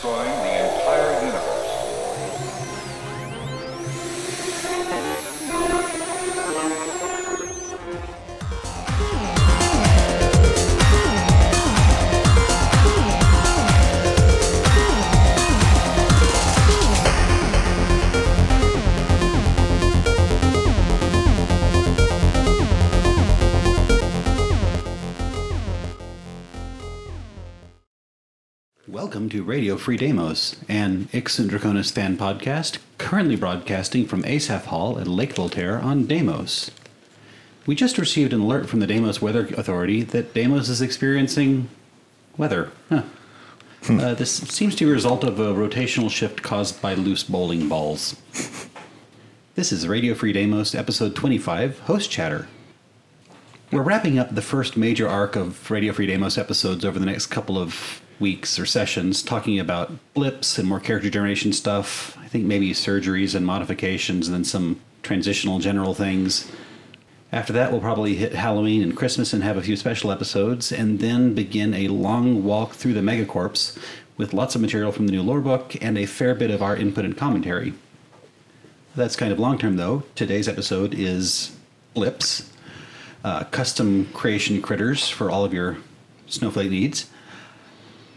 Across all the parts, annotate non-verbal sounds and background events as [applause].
destroying the Welcome to Radio Free Deimos, an Hic Sunt Dracones fan podcast currently broadcasting from Asaph Hall at Lake Voltaire on Deimos. We just received an alert from the Deimos Weather Authority that Deimos is experiencing weather. Huh. Uh, this seems to be a result of a rotational shift caused by loose bowling balls. This is Radio Free Deimos, episode 25, Host Chatter. We're wrapping up the first major arc of Radio Free Deimos episodes over the next couple of weeks or sessions, talking about blips and more character generation stuff. I think maybe surgeries and modifications, and then some transitional general things. After that, we'll probably hit Halloween and Christmas and have a few special episodes, and then begin a long walk through the Megacorps with lots of material from the new lore book and a fair bit of our input and commentary. That's kind of long term, though. Today's episode is blips, uh, custom creation critters for all of your snowflake needs.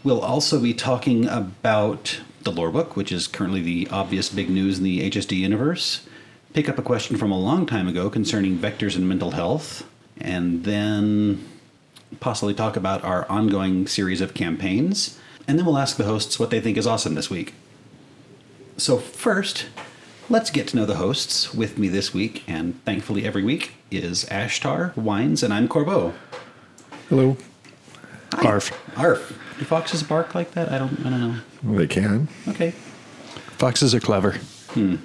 We'll also be talking about the lore book, which is currently the obvious big news in the HSD universe. Pick up a question from a long time ago concerning vectors and mental health, and then possibly talk about our ongoing series of campaigns. And then we'll ask the hosts what they think is awesome this week. So, first, let's get to know the hosts. With me this week, and thankfully every week, is Ashtar, Wines, and I'm Corbeau. Hello. Hi. Arf. Arf. Do foxes bark like that? I don't. I don't know. They can. Okay. Foxes are clever. Hmm.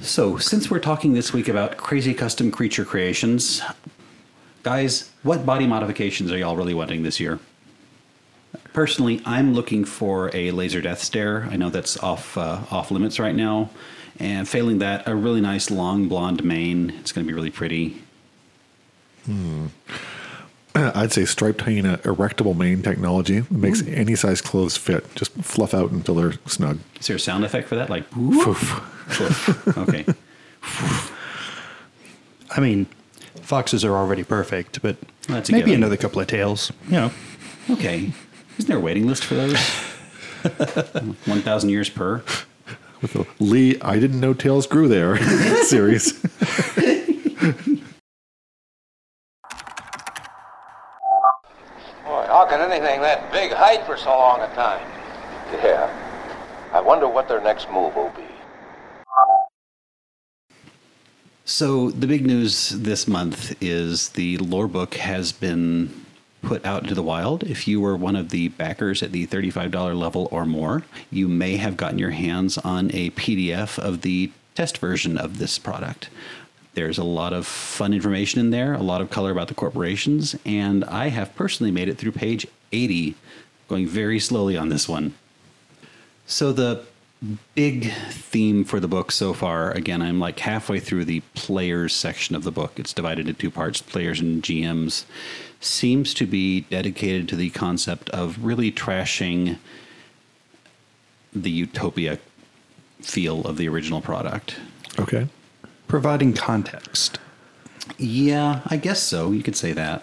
So, since we're talking this week about crazy custom creature creations, guys, what body modifications are y'all really wanting this year? Personally, I'm looking for a laser death stare. I know that's off uh, off limits right now, and failing that, a really nice long blonde mane. It's going to be really pretty. [clears throat] I'd say striped hyena erectable mane technology It makes any size clothes fit. Just fluff out until they're snug. Is there a sound effect for that? Like, woof? Okay. [laughs] I mean, foxes are already perfect, but a maybe given. another couple of tails. You know, Okay. Isn't there a waiting list for those? [laughs] 1,000 years per? With the Lee, I didn't know tails grew there [laughs] series. How can anything that big hide for so long a time? Yeah. I wonder what their next move will be. So, the big news this month is the lore book has been put out into the wild. If you were one of the backers at the $35 level or more, you may have gotten your hands on a PDF of the test version of this product. There's a lot of fun information in there, a lot of color about the corporations, and I have personally made it through page 80, going very slowly on this one. So the big theme for the book so far, again, I'm like halfway through the players section of the book. It's divided into two parts, players and GMs. Seems to be dedicated to the concept of really trashing the utopia feel of the original product. okay. Providing context. Yeah, I guess so. You could say that.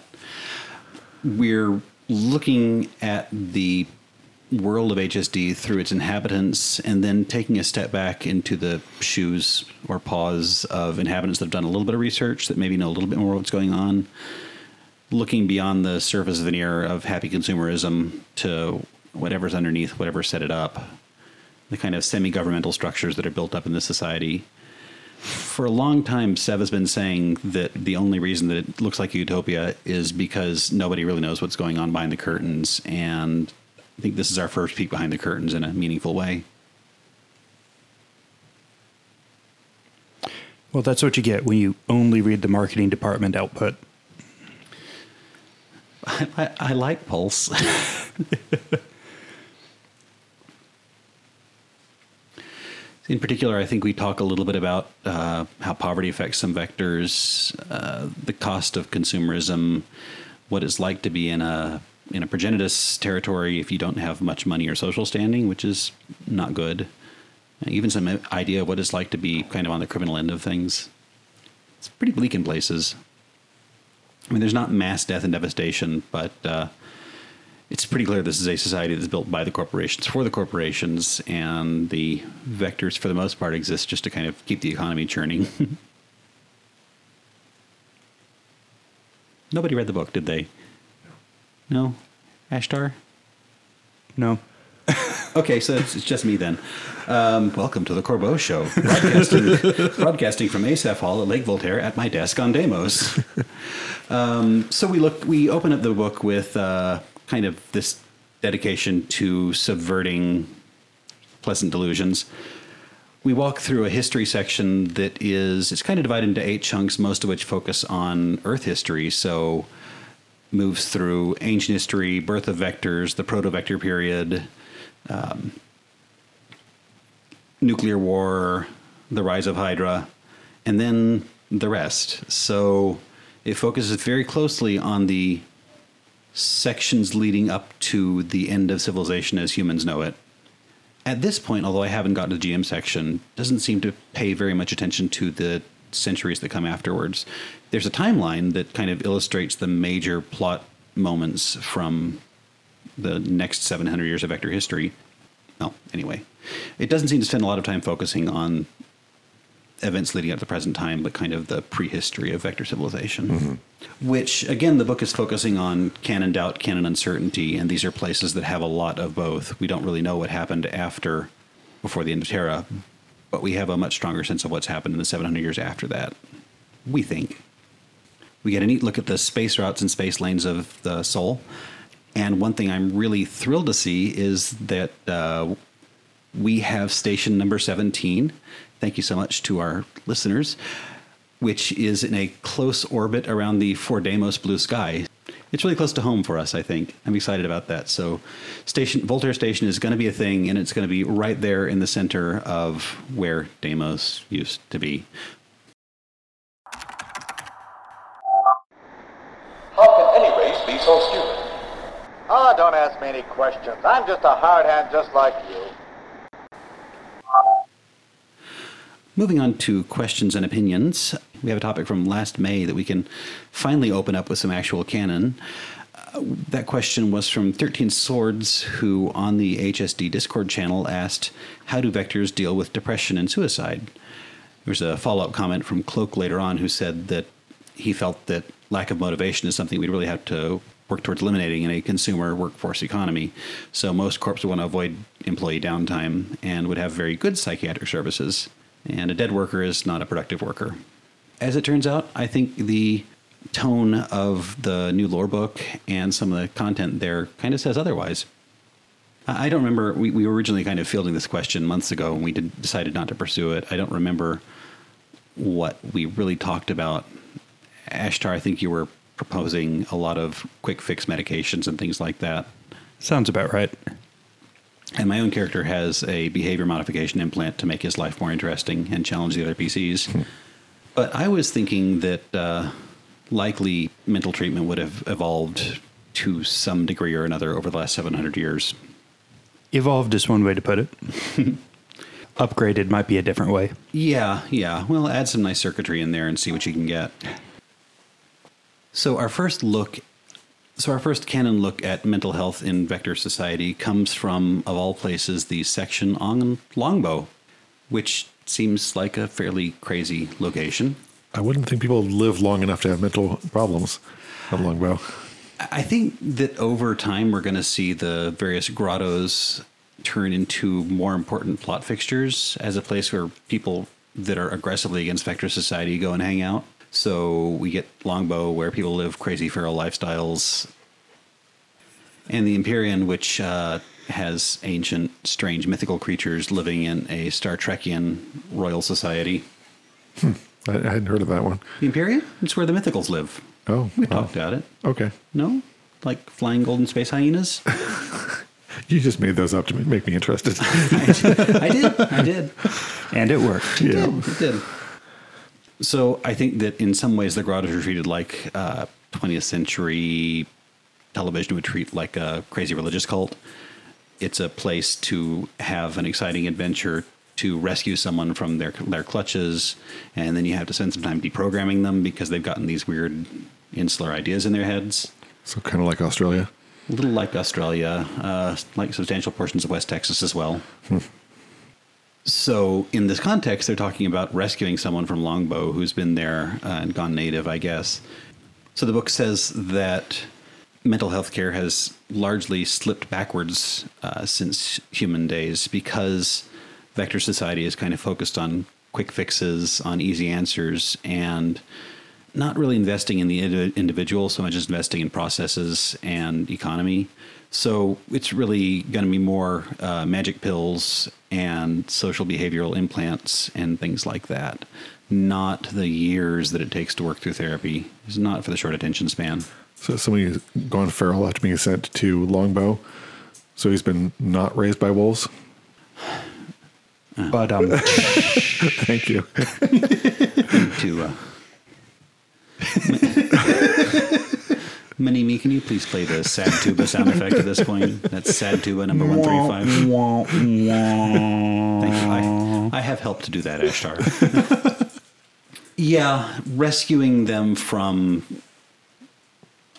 We're looking at the world of HSD through its inhabitants and then taking a step back into the shoes or paws of inhabitants that have done a little bit of research that maybe know a little bit more what's going on. Looking beyond the surface veneer of happy consumerism to whatever's underneath, whatever set it up, the kind of semi governmental structures that are built up in this society for a long time, Sev has been saying that the only reason that it looks like a utopia is because nobody really knows what's going on behind the curtains. And I think this is our first peek behind the curtains in a meaningful way. Well, that's what you get when you only read the marketing department output. [laughs] I, I, I like Pulse. [laughs] In particular, I think we talk a little bit about uh, how poverty affects some vectors, uh, the cost of consumerism, what it's like to be in a in a progenitus territory if you don't have much money or social standing, which is not good. Even some idea of what it's like to be kind of on the criminal end of things. It's pretty bleak in places. I mean, there's not mass death and devastation, but uh, it's pretty clear this is a society that's built by the corporations for the corporations, and the vectors, for the most part, exist just to kind of keep the economy churning. [laughs] Nobody read the book, did they? No? Ashtar? No. [laughs] Okay, so it's, it's just me then. Um, welcome to the Corbeau Show, broadcasting, [laughs] broadcasting from Asaph Hall at Lake Voltaire at my desk on Deimos. Um, so we look, we open up the book with uh, kind of this dedication to subverting pleasant delusions. We walk through a history section that is it's kind of divided into eight chunks, most of which focus on Earth history. So moves through ancient history, birth of vectors, the proto-vector period, um, nuclear war, the rise of Hydra, and then the rest. So it focuses very closely on the sections leading up to the end of civilization as humans know it. At this point, although I haven't gotten to the GM section, doesn't seem to pay very much attention to the centuries that come afterwards. There's a timeline that kind of illustrates the major plot moments from the next 700 years of vector history. Well, anyway, it doesn't seem to spend a lot of time focusing on events leading up to the present time, but kind of the prehistory of vector civilization. Which, again, the book is focusing on canon doubt, canon uncertainty, and these are places that have a lot of both. We don't really know what happened after, before the end of Terra, but we have a much stronger sense of what's happened in the 700 years after that. We think. We get a neat look at the space routes and space lanes of the Sol. And one thing I'm really thrilled to see is that uh, we have station number 17. Thank you so much to our listeners, which is in a close orbit around the Fordamos blue sky. It's really close to home for us, I think. I'm excited about that. So, station Voltaire Station is going to be a thing, and it's going to be right there in the center of where Deimos used to be. How can any race be so stupid? Ah, don't ask me any questions. I'm just a hard hand just like you. Moving on to questions and opinions, we have a topic from last May that we can finally open up with some actual canon. Uh, that question was from 13 Swords, who on the HSD Discord channel asked, How do vectors deal with depression and suicide? There was a follow up comment from Cloak later on who said that he felt that lack of motivation is something we'd really have to work towards eliminating in a consumer workforce economy. So most corps would want to avoid employee downtime and would have very good psychiatric services. And a dead worker is not a productive worker. As it turns out, I think the tone of the new lore book and some of the content there kind of says otherwise. I I don't remember. We, we were originally kind of fielding this question months ago, and we did, decided not to pursue it. I don't remember what we really talked about. Ashtar, I think you were proposing a lot of quick fix medications and things like that. Sounds about right. And my own character has a behavior modification implant to make his life more interesting and challenge the other PCs. But I was thinking that uh, likely mental treatment would have evolved to some degree or another over the last 700 years. Evolved is one way to put it. [laughs] Upgraded might be a different way. Yeah, yeah. Well, add some nice circuitry in there and see what you can get. So our first look, so our first canon look at mental health in Vector Society comes from, of all places, the section on Longbow, which seems like a fairly crazy location. I wouldn't think people live long enough to have mental problems at Longbow. I think that over time we're going to see the various grottos turn into more important plot fixtures as a place where people that are aggressively against Vector Society go and hang out. So we get Longbow where people live crazy feral lifestyles, and the Empyrean, which uh, has ancient, strange, mythical creatures living in a Star Trekian royal society. I, I hadn't heard of that one. The Empyrean? It's where the mythicals live. Oh, We wow. talked about it. okay. No? Like flying golden space hyenas? [laughs] You just made those up to make me interested. [laughs] I did. I did. [laughs] And it worked. It yeah. It did. So I think that in some ways the grottos are treated like uh, 20th century television would treat like a crazy religious cult. It's a place to have an exciting adventure to rescue someone from their their clutches, and then you have to spend some time deprogramming them because they've gotten these weird insular ideas in their heads. So kind of like Australia. A little like Australia, uh, like substantial portions of West Texas as well. So, in this context, they're talking about rescuing someone from Longbow who's been there uh, and gone native, I guess. So, the book says that mental health care has largely slipped backwards uh, since human days because Vector Society is kind of focused on quick fixes, on easy answers, and not really investing in the individual so much as investing in processes and economy. So it's really going to be more uh, magic pills and social behavioral implants and things like that. Not the years that it takes to work through therapy. It's not for the short attention span. So somebody's gone feral after being sent to Longbow. So he's been not raised by wolves. But um, [laughs] Thank you. [laughs] To uh, Minnie, can you please play the sad tuba sound effect at this point? That's sad tuba number one three five. Thank you. I, I have helped to do that, Ashtar. [laughs] yeah, rescuing them from,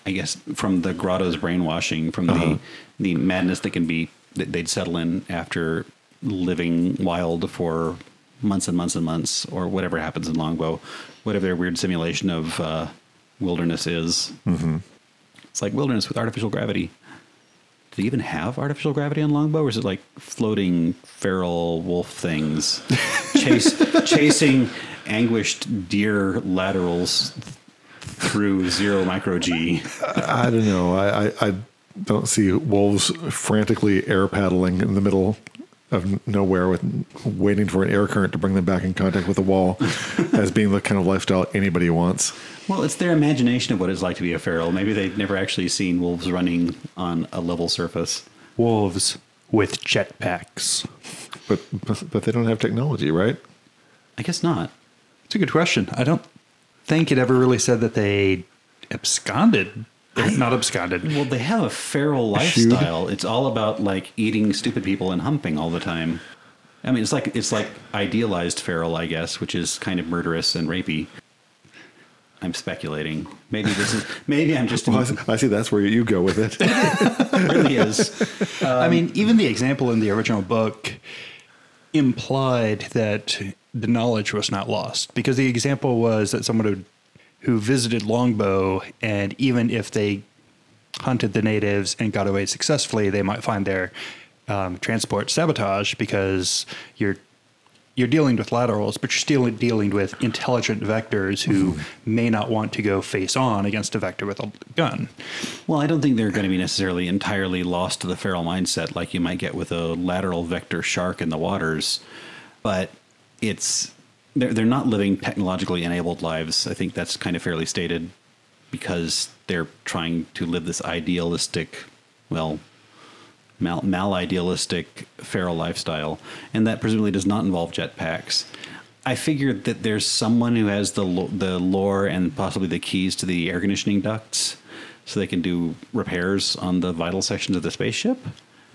I guess, from the grotto's brainwashing, from the the madness that can be that they'd settle in after living wild for months and months and months, or whatever happens in Longbow, whatever their weird simulation of uh, wilderness is. Mm-hmm. It's like wilderness with artificial gravity. Do they even have artificial gravity on Longbow, or is it like floating feral wolf things, [laughs] chase chasing anguished deer laterals through zero micro G? I don't know. I, I, I don't see wolves frantically air paddling in the middle of nowhere with waiting for an air current to bring them back in contact with the wall [laughs] as being the kind of lifestyle anybody wants. Well, it's their imagination of what it's like to be a feral. Maybe they've never actually seen wolves running on a level surface. wolves with jetpacks. But but they don't have technology, right? I guess not. It's a good question. I don't think it ever really said that they absconded. Or not absconded. Well, they have a feral lifestyle. It's all about like eating stupid people and humping all the time. I mean, it's like it's like idealized feral, I guess, which is kind of murderous and rapey. I'm speculating. Maybe this is. [laughs] Maybe I'm just. Well, I see- that's where you go with it. [laughs] it really is. [laughs] I mean, even the example in the original book implied that the knowledge was not lost because the example was that someone who, who visited Longbow, and even if they hunted the natives and got away successfully, they might find their um, transport sabotage because you're you're dealing with laterals, but you're still dealing with intelligent vectors who may not want to go face on against a vector with a gun. Well, I don't think they're going to be necessarily entirely lost to the feral mindset like you might get with a lateral vector shark in the waters, but it's they're they're not living technologically enabled lives. I think that's kind of fairly stated because they're trying to live this idealistic, well, mal, mal idealistic feral lifestyle, and that presumably does not involve jetpacks. I figured that there's someone who has the the lore and possibly the keys to the air conditioning ducts, so they can do repairs on the vital sections of the spaceship.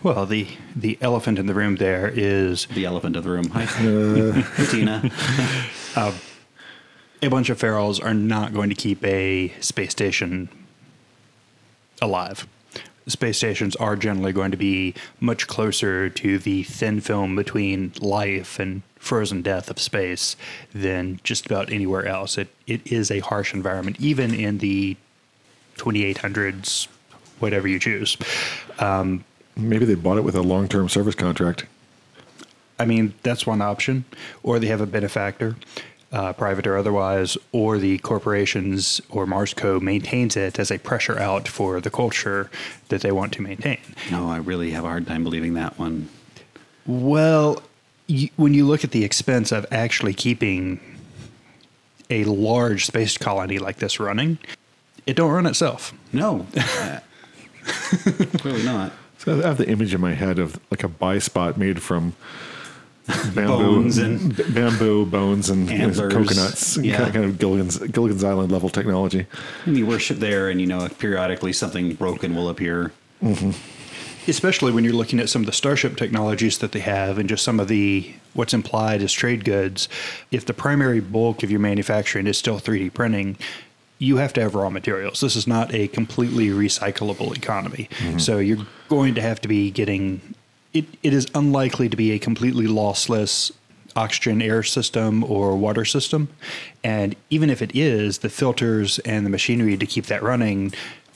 Well, the the elephant in the room there is The elephant of the room. Hi, [laughs] Tina. [laughs] Um, a bunch of ferals are not going to keep a space station alive. Space stations are generally going to be much closer to the thin film between life and frozen death of space than just about anywhere else. It it is a harsh environment, even in the 2800s, whatever you choose. Um, Maybe they bought it with a long term service contract. I mean, that's one option. Or they have a benefactor, uh, private or otherwise, or the corporations or Marsco maintains it as a pressure out for the culture that they want to maintain. No, I really have a hard time believing that one. Well, y when you look at the expense of actually keeping a large space colony like this running, it don't run itself. No, [laughs] clearly not. So I have the image in my head of like a buy spot made from bamboo, Bones and- bamboo bones and Antlers. coconuts, Yeah. kind of- Gilligan's Gilligan's Island level technology. And you worship there, and you know periodically something broken will appear. Mm-hmm. especially when you're looking at some of the starship technologies that they have and just some of the what's implied as trade goods if the primary bulk of your manufacturing is still 3d printing you have to have raw materials. This is not a completely recyclable economy. Mm-hmm. So you're going to have to be getting it, it is unlikely to be a completely lossless oxygen air system or water system. And even if it is the filters and the machinery to keep that running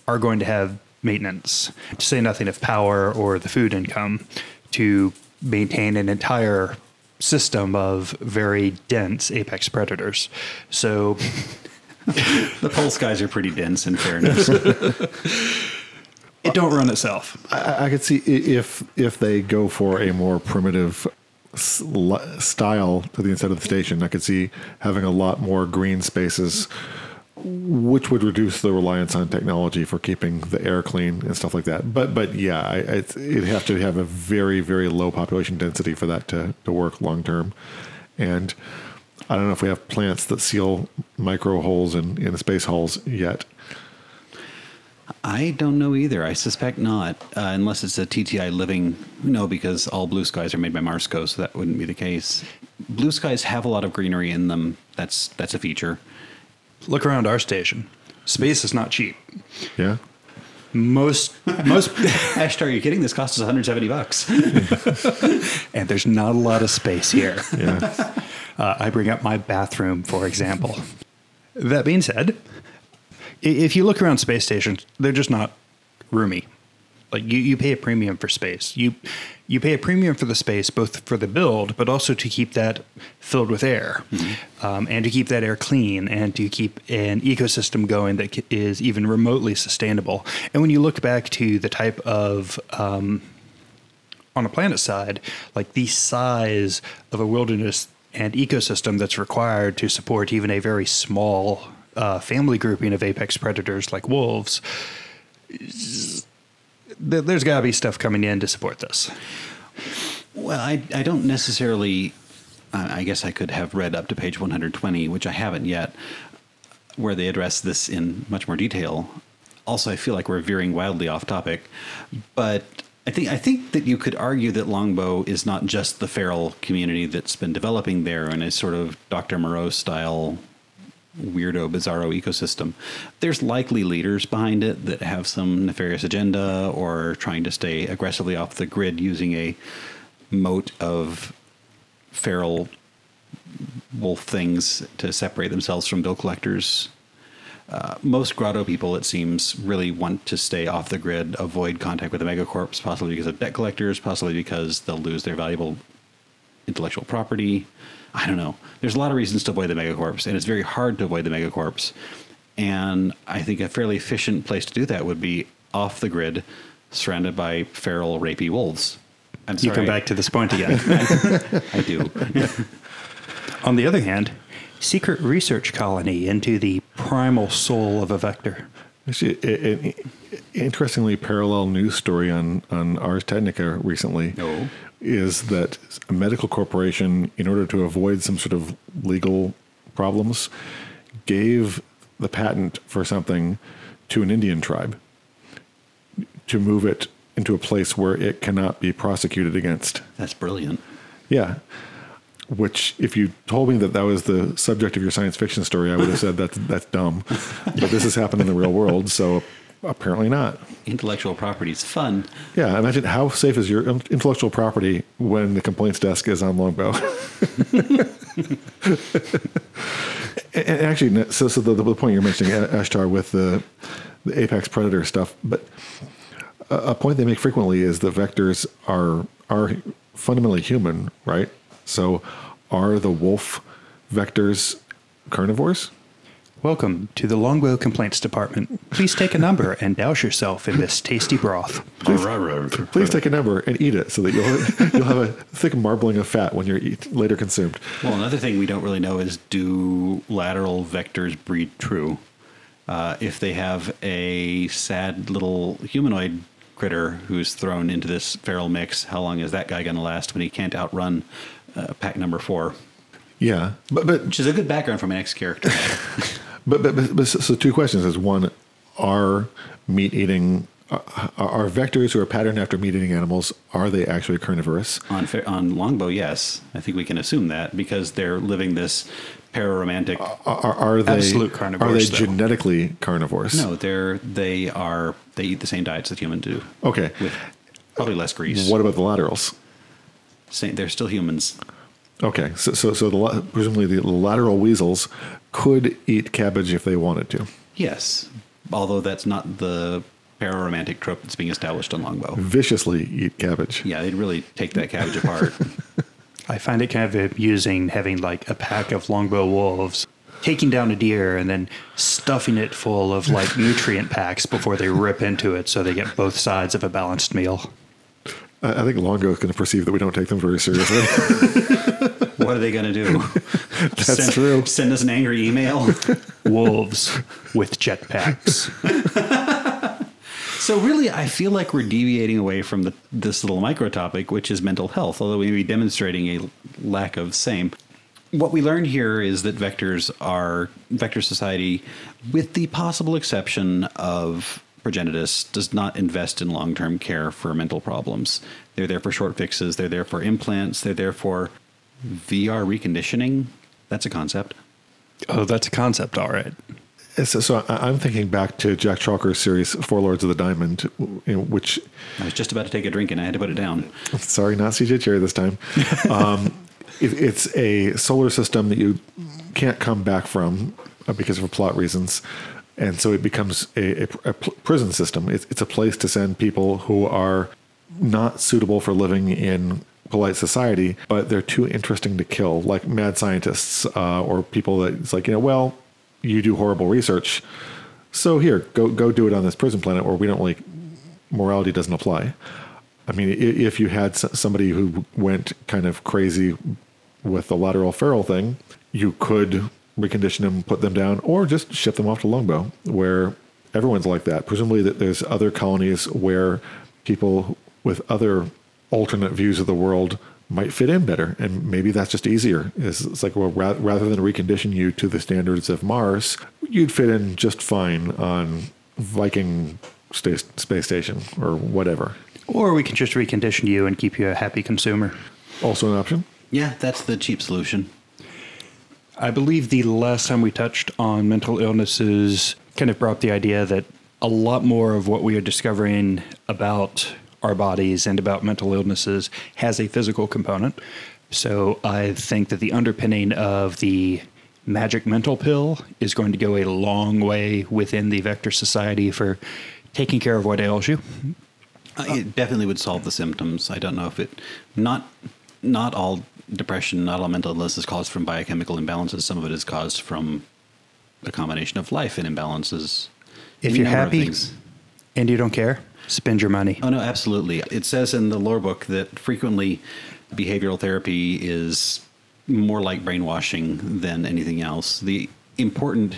are going to have maintenance, to say nothing of power or the food income, to maintain an entire system of very dense apex predators. So The pole skies are pretty dense, in fairness. it don't run itself. I, I could see if if they go for a more primitive style to the inside of the station, I could see having a lot more green spaces, which would reduce the reliance on technology for keeping the air clean and stuff like that. But but yeah, I, it's, it'd have to have a very very low population density for that to, to work long term, and. I don't know if we have plants that seal micro holes in, in space hulls yet. I don't know either. I suspect not, uh, unless it's a TTI living. No, because all blue skies are made by Marsco, so that wouldn't be the case. Blue skies have a lot of greenery in them. That's that's a feature. Look around our station. Space is not cheap. Yeah. Most most Ashtar, [laughs] [laughs] are you kidding? This costs us 170 bucks. [laughs] and there's not a lot of space here. Yeah. Uh, I bring up my bathroom, for example. that being said, if you look around space stations, they're just not roomy. Like you, you pay a premium for space. You you pay a premium for the space, both for the build, but also to keep that filled with air, um, and to keep that air clean, and to keep an ecosystem going that is even remotely sustainable. And when you look back to the type of um, on a planet side, like the size of a wilderness and ecosystem that's required to support even a very small uh, family grouping of apex predators like wolves, there's got to be stuff coming in to support this. Well, I, I don't necessarily. I guess I could have read up to page 120, which I haven't yet, where they address this in much more detail. Also, I feel like we're veering wildly off topic, but I think I think that you could argue that Longbow is not just the feral community that's been developing there in a sort of Dr. Moreau style weirdo bizarro ecosystem there's likely leaders behind it that have some nefarious agenda or trying to stay aggressively off the grid using a moat of feral wolf things to separate themselves from bill collectors uh, most grotto people, it seems, really want to stay off the grid, avoid contact with the megacorps, possibly because of debt collectors, possibly because they'll lose their valuable intellectual property. I don't know. There's a lot of reasons to avoid the megacorps, and it's very hard to avoid the megacorps. And I think a fairly efficient place to do that would be off the grid, surrounded by feral, rapey wolves. I'm sorry. You come back to this point again. [laughs] I do. [laughs] On the other hand, secret research colony into the primal soul of a vector. Actually, an interestingly parallel news story on, on Ars Technica recently Oh. is that a medical corporation, in order to avoid some sort of legal problems, gave the patent for something to an Indian tribe to move it into a place where it cannot be prosecuted against. That's brilliant. Yeah. Which, if you told me that that was the subject of your science fiction story, I would have said that's that's dumb. But this has happened in the real world, so apparently not. Intellectual property is fun. Yeah, imagine how safe is your intellectual property when the complaints desk is on Longbow. [laughs] and actually, so, so the, the point you're mentioning, Ashtar, with the, the apex predator stuff, but a, a point they make frequently is the vectors are are fundamentally human, right? So, are the wolf vectors carnivores? Welcome to the Longbow Complaints Department. Please take a number and douse yourself in this tasty broth. Please take a number and eat it so that you'll [laughs] you'll have a thick marbling of fat when you're eat, later consumed. Well, another thing we don't really know is do lateral vectors breed true? Uh, if they have a sad little humanoid critter who's thrown into this feral mix, how long is that guy going to last when he can't outrun uh, pack number four, Yeah, but but which is a good background for my next character. [laughs] But, but, but, but so, two questions is one, are meat eating, are, are vectors who are patterned after meat eating animals, are they actually carnivorous? on on Longbow, yes, I think we can assume that because they're living this pararomantic. Are, are they, Absolute carnivores? are they though. genetically carnivores? no, they're they are they eat the same diets that humans do. Okay. with probably less grease. What about the laterals? Same, they're still humans. Okay, so so, so the, presumably the lateral weasels could eat cabbage if they wanted to. Yes, although that's not the pararomantic trope that's being established on Longbow. Viciously eat cabbage. Yeah, they'd really take that cabbage apart. [laughs] I find it kind of amusing having like a pack of longbow wolves taking down a deer and then stuffing it full of like nutrient packs before they rip into it so they get both sides of a balanced meal. I, I think Longbow is going to perceive that we don't take them very seriously. [laughs] what are they going to do? [laughs] That's send, true. Send us an angry email. [laughs] Wolves with jetpacks. So really, I feel like we're deviating away from the, this little micro topic, which is mental health. Although we may be demonstrating a lack of same. What we learned here is that vectors are vector society, with the possible exception of Progenitus, does not invest in long term care for mental problems. They're there for short fixes. They're there for implants. They're there for VR reconditioning. That's a concept. Oh, that's a concept, all right. so, so I, I'm thinking back to Jack Chalker's series Four Lords of the Diamond, you know, which I was just about to take a drink and I had to put it down. [laughs] Sorry, not CJ Cherryh this time. Um, [laughs] it, it's a solar system that you can't come back from uh, because of plot reasons. And so it becomes a, a, a prison system. It's, it's a place to send people who are not suitable for living in polite society, but they're too interesting to kill, like mad scientists uh, or people that it's like, you know, well, you do horrible research. So here, go go do it on this prison planet where we don't like morality doesn't apply. I mean, if you had somebody who went kind of crazy with the lateral feral thing, you could recondition them, put them down, or just ship them off to Longbow, where everyone's like that. Presumably, that there's other colonies where people with other alternate views of the world might fit in better, and maybe that's just easier. It's, it's like well, ra- rather than recondition you to the standards of Mars, you'd fit in just fine on Viking sta- space station or whatever. Or we can just recondition you and keep you a happy consumer. Also an option. Yeah, that's the cheap solution. I believe the last time we touched on mental illnesses kind of brought the idea that a lot more of what we are discovering about our bodies and about mental illnesses has a physical component. So I think that the underpinning of the magic mental pill is going to go a long way within the vector society for taking care of what ails you. Uh, it definitely would solve the symptoms. I don't know if it not not all depression, not all mental illness is caused from biochemical imbalances. Some of it is caused from a combination of life and imbalances. If you're happy and you don't care, spend your money. Oh no, absolutely. It says in the lore book that frequently behavioral therapy is more like brainwashing than anything else. The important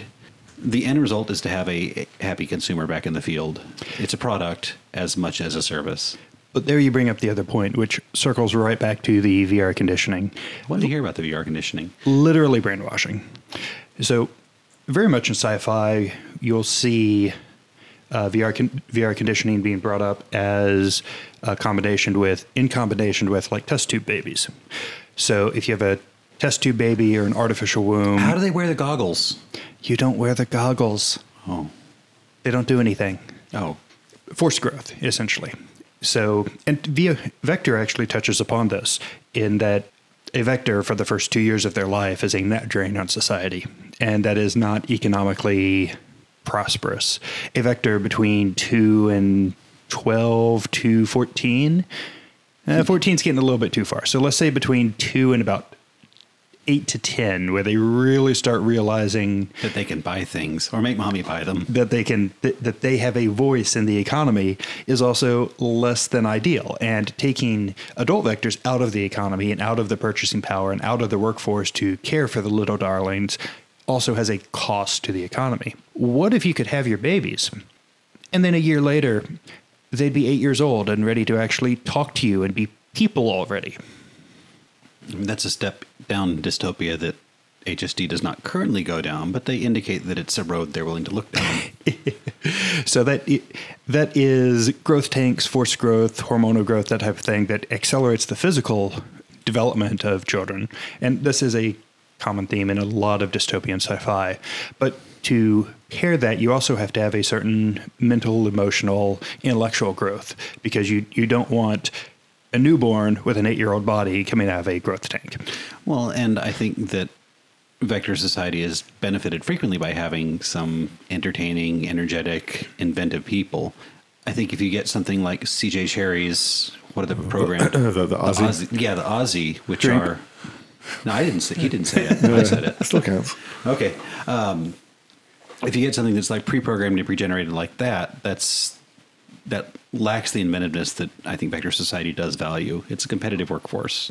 the end result is to have a happy consumer back in the field. It's a product as much as a service. But there you bring up the other point, which circles right back to the VR conditioning. What did you hear about the VR conditioning? literally brainwashing. So, very much in sci-fi, you'll see uh, VR con- VR conditioning being brought up as a combination with in combination with like test tube babies. So, if you have a test tube baby or an artificial womb, How do they wear the goggles? you don't wear the goggles. Oh. They don't do anything. Oh. forced growth, essentially. So, and via vector actually touches upon this in that a vector for the first two years of their life is a net drain on society, and that is not economically prosperous. A vector between two and 12 to 14. Uh, 14 is getting a little bit too far. So let's say between two and about eight to 10, where they really start realizing That they can buy things or make mommy buy them. that they can that, that they have a voice in the economy is also less than ideal. And taking adult vectors out of the economy and out of the purchasing power and out of the workforce to care for the little darlings also has a cost to the economy. What if you could have your babies and then a year later they'd be 8 years old and ready to actually talk to you and be people already? I mean, that's a step down dystopia that HSD does not currently go down, but they indicate that it's a road they're willing to look down. [laughs] So that that is growth tanks, forced growth, hormonal growth, that type of thing that accelerates the physical development of children. And this is a common theme in a lot of dystopian sci-fi. But to pair that, you also have to have a certain mental, emotional, intellectual growth because you you don't want a newborn with an eight-year-old body coming out of a growth tank. well, and I think that Vector Society has benefited frequently by having some entertaining, energetic, inventive people. I think if you get something like CJ Cherryh's, what are the program? [clears throat] The- the azi? yeah, the azi, which Drink. are. No, I didn't say. He didn't say it. I said it. Still counts. Okay. Um, if you get something that's like pre-programmed and pre-generated like that, that's that lacks the inventiveness that I think Vector Society does value. It's a competitive workforce.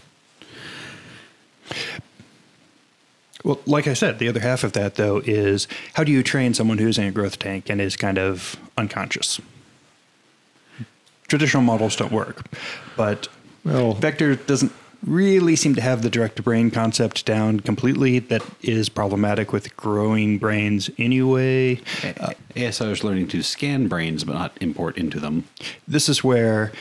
Well, like I said, the other half of that though is how do you train someone who's in a growth tank and is kind of unconscious? Traditional models don't work, but Well- Vector doesn't really seem to have the direct to brain concept down completely. That is problematic with growing brains anyway. A- ASI is learning to scan brains, but not import into them. This is where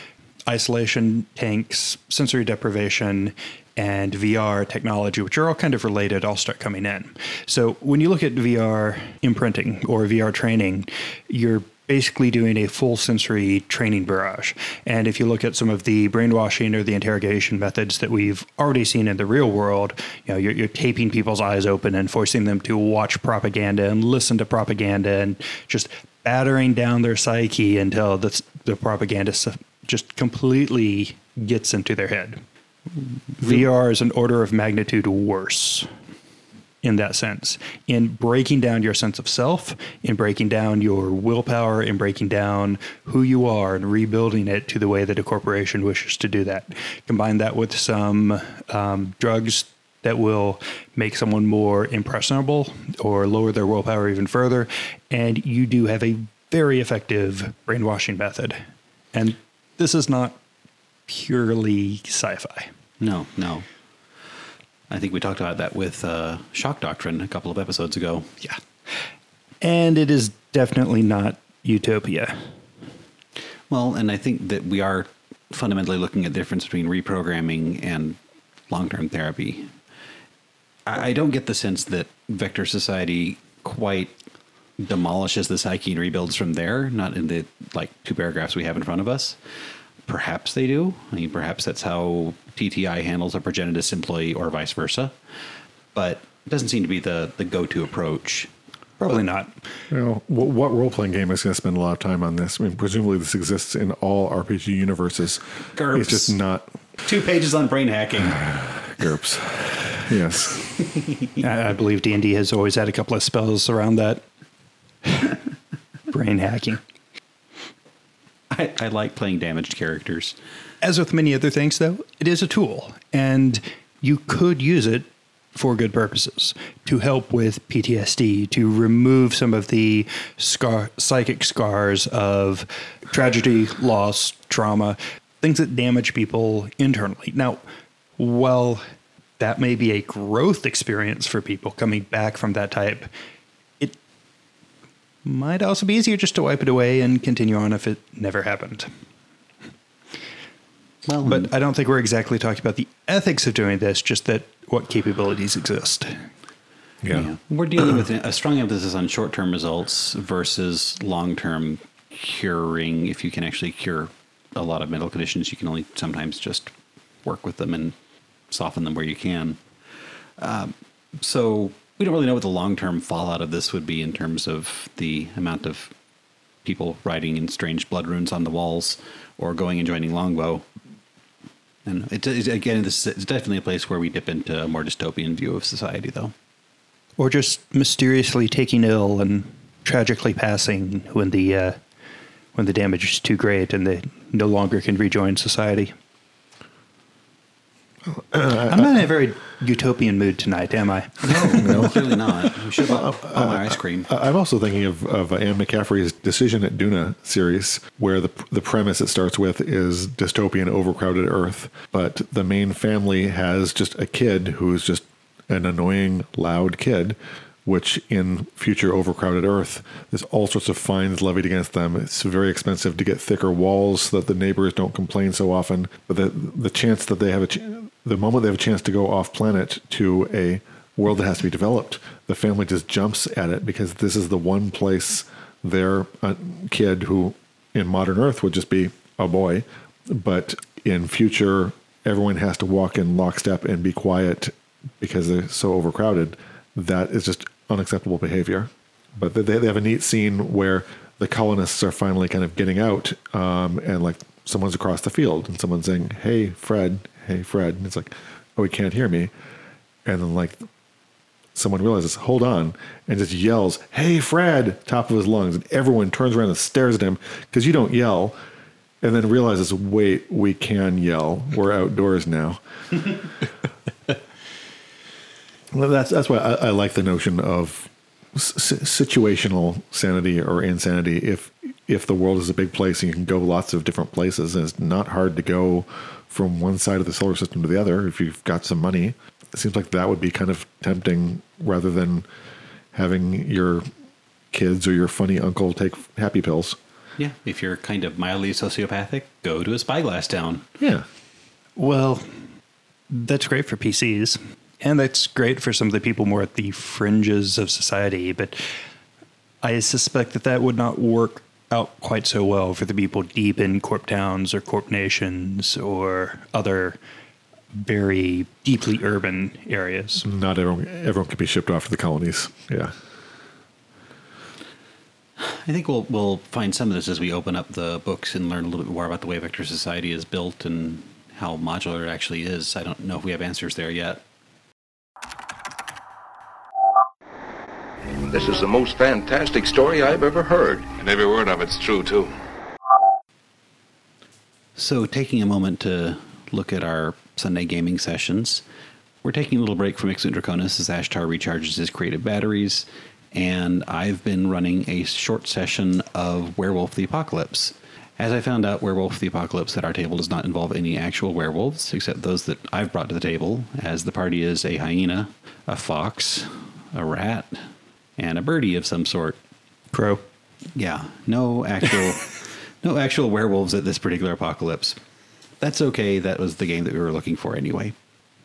isolation tanks, sensory deprivation, and VR technology, which are all kind of related, all start coming in. So when you look at VR imprinting or VR training, you're basically doing a full sensory training barrage. And if you look at some of the brainwashing or the interrogation methods that we've already seen in the real world, you know, you're, you're taping people's eyes open and forcing them to watch propaganda and listen to propaganda and just battering down their psyche until the, the propaganda just completely gets into their head. VR is an order of magnitude worse in that sense, in breaking down your sense of self, in breaking down your willpower, in breaking down who you are and rebuilding it to the way that a corporation wishes to do that. Combine that with some um, drugs that will make someone more impressionable or lower their willpower even further, and you do have a very effective brainwashing method. And this is not purely sci-fi. No, no. I think we talked about that with uh, Shock Doctrine a couple of episodes ago. Yeah. And it is definitely not utopia. Well, and I think that we are fundamentally looking at the difference between reprogramming and long term therapy. I, I don't get the sense that Vector Society quite demolishes the psyche and rebuilds from there, not in the like two paragraphs we have in front of us. Perhaps they do. I mean, perhaps that's how TTI handles a progenitus employee or vice versa. But it doesn't seem to be the, the go to approach. Probably not. You know, what, what role playing game is going to spend a lot of time on this? I mean, presumably this exists in all RPG universes. GURPS. It's just not Two pages on brain hacking. [sighs] GURPS. yes. [laughs] I, I believe D and D has always had a couple of spells around that. [laughs] Brain hacking. I, I like playing damaged characters. As with many other things, though, it is a tool, and you could use it for good purposes to help with PTSD, to remove some of the scar, psychic scars of tragedy, loss, trauma, things that damage people internally. Now, while that may be a growth experience for people coming back from that type, might also be easier just to wipe it away and continue on if it never happened. Well, But I don't think we're exactly talking about the ethics of doing this, just that what capabilities exist. Yeah. Yeah. We're dealing with a strong emphasis on short term results versus long term curing. If you can actually cure a lot of mental conditions, you can only sometimes just work with them and soften them where you can. Um, so we don't really know what the long term fallout of this would be in terms of the amount of people writing in strange blood runes on the walls or going and joining Longbow. And it, it, again, this is it's definitely a place where we dip into a more dystopian view of society, though. Or just mysteriously taking ill and tragically passing when the uh, when the damage is too great and they no longer can rejoin society. [clears throat] I'm not in a very utopian mood tonight, am I? No, [laughs] clearly not. We should have bought my ice cream. I- I'm also thinking of, of Anne McCaffrey's Decision at Doona series, where the the premise it starts with is dystopian, overcrowded Earth, but the main family has just a kid who's just an annoying, loud kid. Which in future overcrowded Earth, there's all sorts of fines levied against them. It's very expensive to get thicker walls so that the neighbors don't complain so often. But the the chance that they have a ch- the moment they have a chance to go off planet to a world that has to be developed, the family just jumps at it because this is the one place their uh, kid, who in modern Earth would just be a boy, but in future, everyone has to walk in lockstep and be quiet because they're so overcrowded. That is just unacceptable behavior. But they, they have a neat scene where the colonists are finally kind of getting out, um, and like someone's across the field, and someone's saying, "Hey, Fred, hey, Fred," and it's like, "Oh, he can't hear me," and then like someone realizes, hold on, and just yells, Hey, Fred, top of his lungs. And everyone turns around and stares at him because you don't yell. And then realizes, wait, we can yell. We're outdoors now. [laughs] well, that's, that's why I, I like the notion of s- situational sanity or insanity. If, if the world is a big place and you can go lots of different places, and it's not hard to go from one side of the solar system to the other if you've got some money. It seems like that would be kind of tempting rather than having your kids or your funny uncle take happy pills. Yeah, if you're kind of mildly sociopathic, go to a spyglass town. Yeah. Well, that's great for PCs. And that's great for some of the people more at the fringes of society. But I suspect that that would not work out quite so well for the people deep in corp towns or corp nations or other very deeply urban areas. Not everyone, everyone can be shipped off to the colonies. Yeah. I think we'll we'll find some of this as we open up the books and learn a little bit more about the way Vector Society is built and how modular it actually is. I don't know if we have answers there yet. This is the most fantastic story I've ever heard. And every word of it's true, too. So, taking a moment to look at our Sunday gaming sessions, we're taking a little break from Hic Sunt Dracones as Ashtar recharges his creative batteries, and I've been running a short session of Werewolf the Apocalypse. As I found out, Werewolf the Apocalypse at our table does not involve any actual werewolves, except those that I've brought to the table, as the party is a hyena, a fox, a rat, and a birdie of some sort. Crow. Yeah, no actual, [laughs] no actual werewolves at this particular apocalypse. That's okay. That was the game that we were looking for anyway.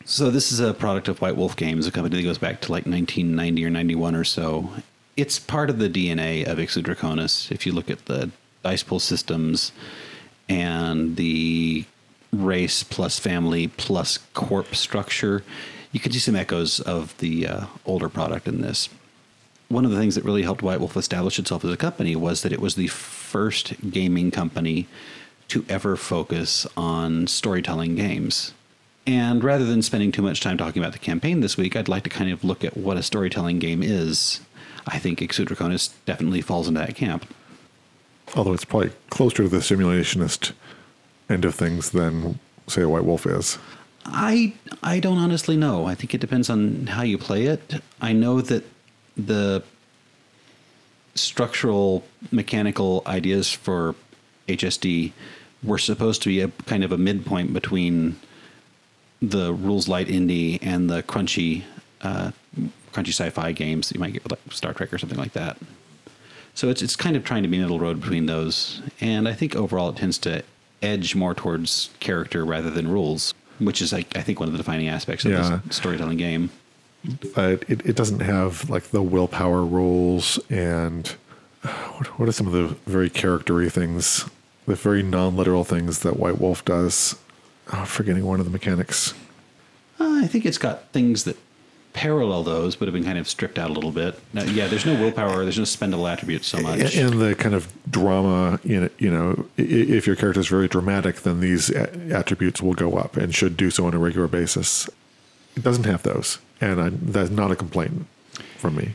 So this is a product of White Wolf Games, a company that goes back to like 1990 or 91 or so. It's part of the DNA of Hic Sunt Dracones. If you look at the dice pool systems and the race plus family plus corp structure, you can see some echoes of the uh, older product in this one of the things that really helped White Wolf establish itself as a company was that it was the first gaming company to ever focus on storytelling games. And rather than spending too much time talking about the campaign this week, I'd like to kind of look at what a storytelling game is. I think Hic Sunt Dracones definitely falls into that camp. Although it's probably closer to the simulationist end of things than, say, a White Wolf is. I I don't honestly know. I think it depends on how you play it. I know that the structural mechanical ideas for HSD were supposed to be a kind of a midpoint between the rules light indie and the crunchy uh, crunchy sci-fi games that you might get like Star Trek or something like that. So it's it's kind of trying to be middle road between those, and I think overall it tends to edge more towards character rather than rules, which is like I think one of the defining aspects of Yeah. this storytelling game. But it, it doesn't have like the willpower rules and uh, what, what are some of the very charactery things, the very non-literal things that White Wolf does? Oh, forgetting one of the mechanics. Uh, I think it's got things that parallel those, but have been kind of stripped out a little bit. Now, yeah, there's no willpower, there's no spendable attributes so much. And the kind of drama in it, you know, if your character is very dramatic, then these attributes will go up and should do so on a regular basis. It doesn't have those, and I, that's not a complaint from me.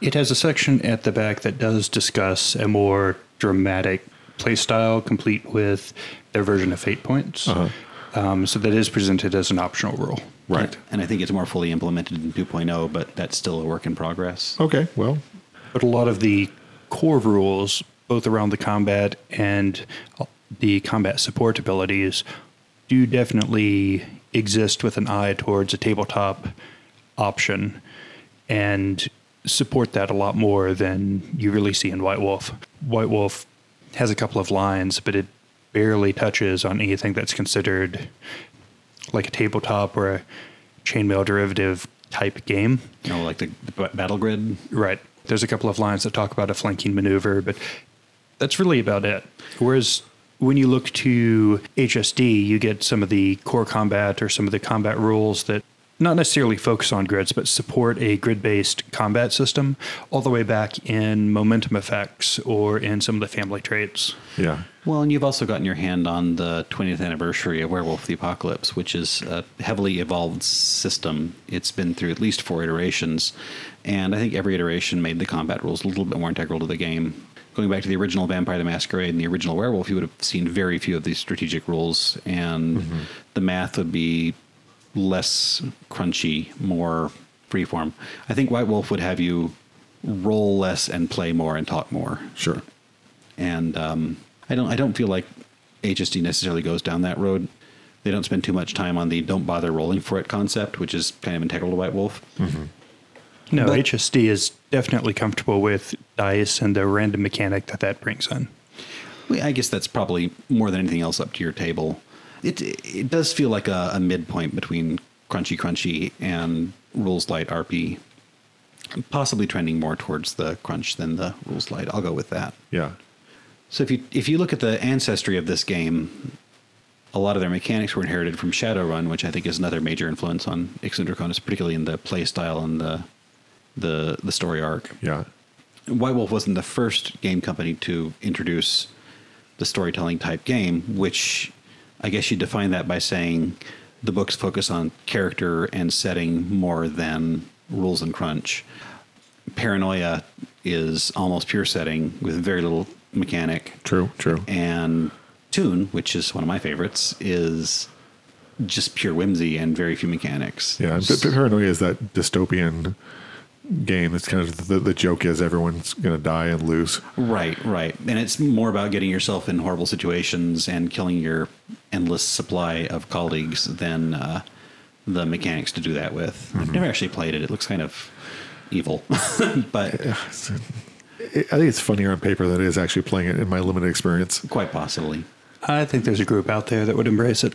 It has a section at the back that does discuss a more dramatic playstyle, complete with their version of fate points. Uh, Um, so that is presented as an optional rule. Right. And I think it's more fully implemented in 2.0, but that's still a work in progress. Okay. Well, But a lot of the core rules, both around the combat and the combat support abilities, do definitely exist with an eye towards a tabletop option and support that a lot more than you really see in White Wolf. White Wolf has a couple of lines, but it barely touches on anything that's considered like a tabletop or a chainmail derivative type game. You know, like the, the battle grid. Right. There's a couple of lines that talk about a flanking maneuver, but that's really about it. Whereas when you look to HSD, you get some of the core combat or some of the combat rules that not necessarily focus on grids, but support a grid based combat system all the way back in momentum effects or in some of the family traits. yeah. Well, and you've also gotten your hand on the 20th anniversary of Werewolf the Apocalypse, which is a heavily evolved system. It's been through at least four iterations, and I think every iteration made the combat rules a little bit more integral to the game. Going back to the original Vampire the Masquerade and the original Werewolf, you would have seen very few of these strategic rules, and mm-hmm. the math would be less crunchy, more freeform. I think White Wolf would have you roll less and play more and talk more Sure. and um, I don't I don't feel like HSD necessarily goes down that road. They don't spend too much time on the "don't bother rolling for it" concept, which is kind of integral to White Wolf. No, But- HSD is definitely comfortable with dice and the random mechanic that that brings in. I guess that's probably more than anything else up to your table. It it does feel like a, a midpoint between crunchy crunchy and rules light RP, possibly trending more towards the crunch than the rules light. I'll go with that. Yeah. So if you if you look at the ancestry of this game, a lot of their mechanics were inherited from Shadowrun, which I think is another major influence on Hic Sunt Dracones, particularly in the play style and the the the story arc. Yeah. White Wolf wasn't the first game company to introduce the storytelling type game, which I guess you define that by saying the books focus on character and setting more than rules and crunch. Paranoia is almost pure setting with very little mechanic. True. True. And Toon, which is one of my favorites, is just pure whimsy and very few mechanics. Yeah. Paranoia is that dystopian game. It's kind of the, the joke is everyone's going to die and lose. Right, right. And it's more about getting yourself in horrible situations and killing your endless supply of colleagues than uh, the mechanics to do that with. I've never actually played it. It looks kind of evil. [laughs] but It- I think it's funnier on paper than it is actually playing it in my limited experience. quite possibly. I think there's a group out there that would embrace it.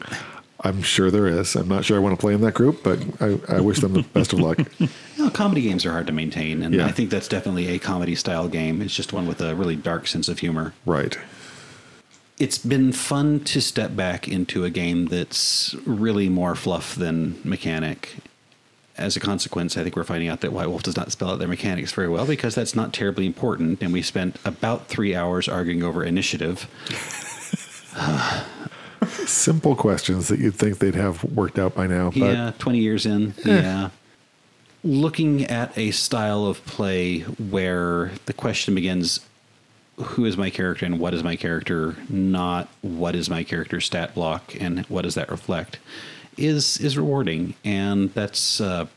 I'm sure there is. I'm not sure I want to play in that group, but I, I wish them the best of luck. [laughs] Know, comedy games are hard to maintain, and Yeah. I think that's definitely a comedy style game. It's just one with a really dark sense of humor. Right. It's been fun to step back into a game that's really more fluff than mechanic. As a consequence, I think we're finding out that White Wolf does not spell out their mechanics very well because that's not terribly important. And we spent about three hours arguing over initiative. [laughs] [laughs] Simple questions that you'd think they'd have worked out by now. But yeah, 20 years in. Yeah. Looking at a style of play where the question begins who is my character and what is my character, not what is my character's stat block and what does that reflect, is is rewarding. And that's uh,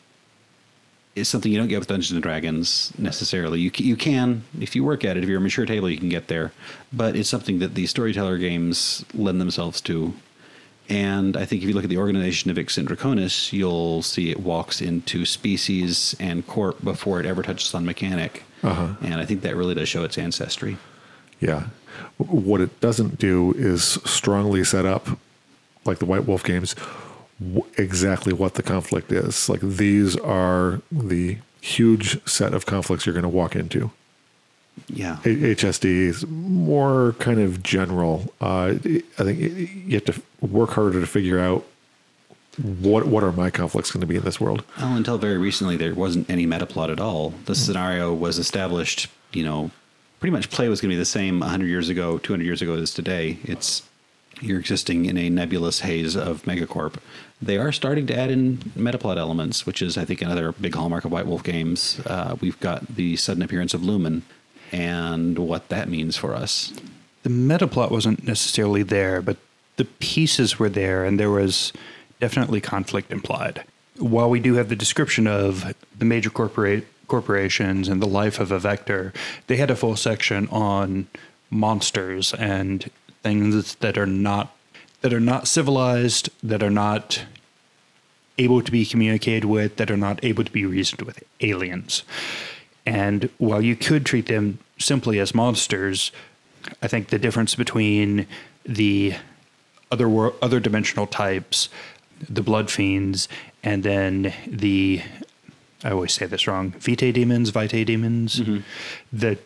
is something you don't get with Dungeons and Dragons necessarily. You, you can, if you work at it, if you're a mature table, you can get there. But it's something that the storyteller games lend themselves to. And I think if you look at the organization of Hic Sunt Dracones, you'll see it walks into species and corp before it ever touches on mechanic. Uh-huh. And I think that really does show its ancestry. Yeah. What it doesn't do is strongly set up, like the White Wolf games, w- exactly what the conflict is. Like these are the huge set of conflicts you're going to walk into. Yeah. A- HSD is more kind of general. Uh, I think you have to work harder to figure out what what are my conflicts going to be in this world. Well, until very recently, there wasn't any meta plot at all. The scenario was established, you know, pretty much play was going to be the same 100 years ago, 200 years ago as today. It's you're existing in a nebulous haze of Megacorp. They are starting to add in metaplot elements, which is, I think, another big hallmark of White Wolf games. Uh, we've got the sudden appearance of Lumen and what that means for us. The meta plot wasn't necessarily there, but the pieces were there, and there was definitely conflict implied. While we do have the description of the major corporate corporations and the life of a vector, they had a full section on monsters and things that are not that are not civilized, that are not able to be communicated with, that are not able to be reasoned with aliens. And while you could treat them simply as monsters, I think the difference between the other wor- other dimensional types, the blood fiends, and then the I always say this wrong, vitae demons, vitae demons, mm-hmm. that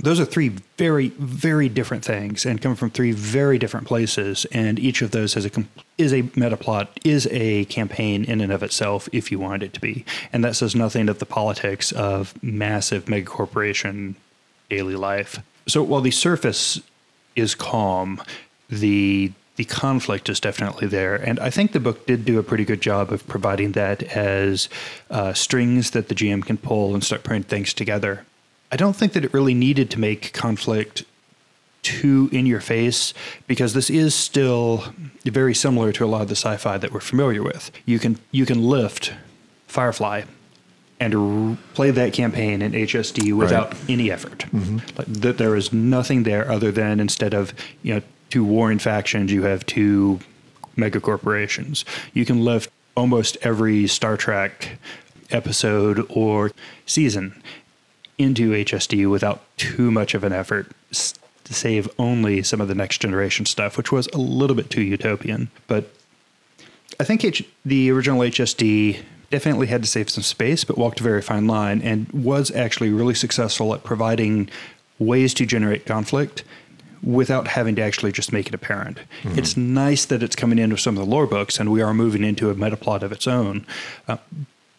those are three very very different things and come from three very different places. And each of those has a is a meta plot is a campaign in and of itself if you wanted it to be. And that says nothing of the politics of massive megacorporation daily life. So while the surface is calm the the conflict is definitely there. And i think the book did do a pretty good job of providing that as uh, strings that the gm can pull and start putting things together I don't think that it really needed to make conflict too in your face because this is still very similar to a lot of the sci-fi that we're familiar with. You can you can lift Firefly and r- play that campaign in HSD without any effort. Mm-hmm. Like that there is nothing there other than instead of you know two warring factions, you have two mega corporations. You can lift almost every Star Trek episode or season into HSD without too much of an effort, to save only some of the next generation stuff, which was a little bit too utopian. But I think H- the original HSD definitely had to save some space, but walked a very fine line and was actually really successful at providing ways to generate conflict without having to actually just make it apparent. It's nice that it's coming into some of the lore books and we are moving into a meta plot of its own. Uh,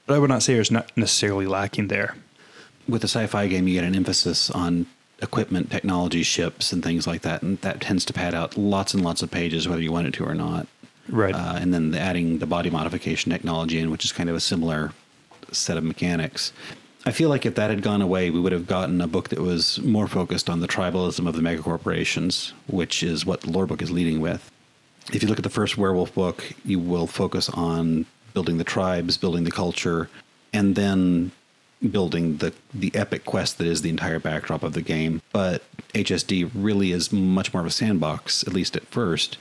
but I would not say it's not necessarily lacking there. With a sci-fi game, you get an emphasis on equipment, technology, ships, and things like that, and that tends to pad out lots and lots of pages, whether you want it to or not. Right. Uh, and then the adding the body modification technology in, which is kind of a similar set of mechanics. I feel like if that had gone away, we would have gotten a book that was more focused on the tribalism of the megacorporations, which is what the lore book is leading with. If you look at the first werewolf book, you will focus on building the tribes, building the culture, and then building the the epic quest that is the entire backdrop of the game. But HSD really is much more of a sandbox, at least at first.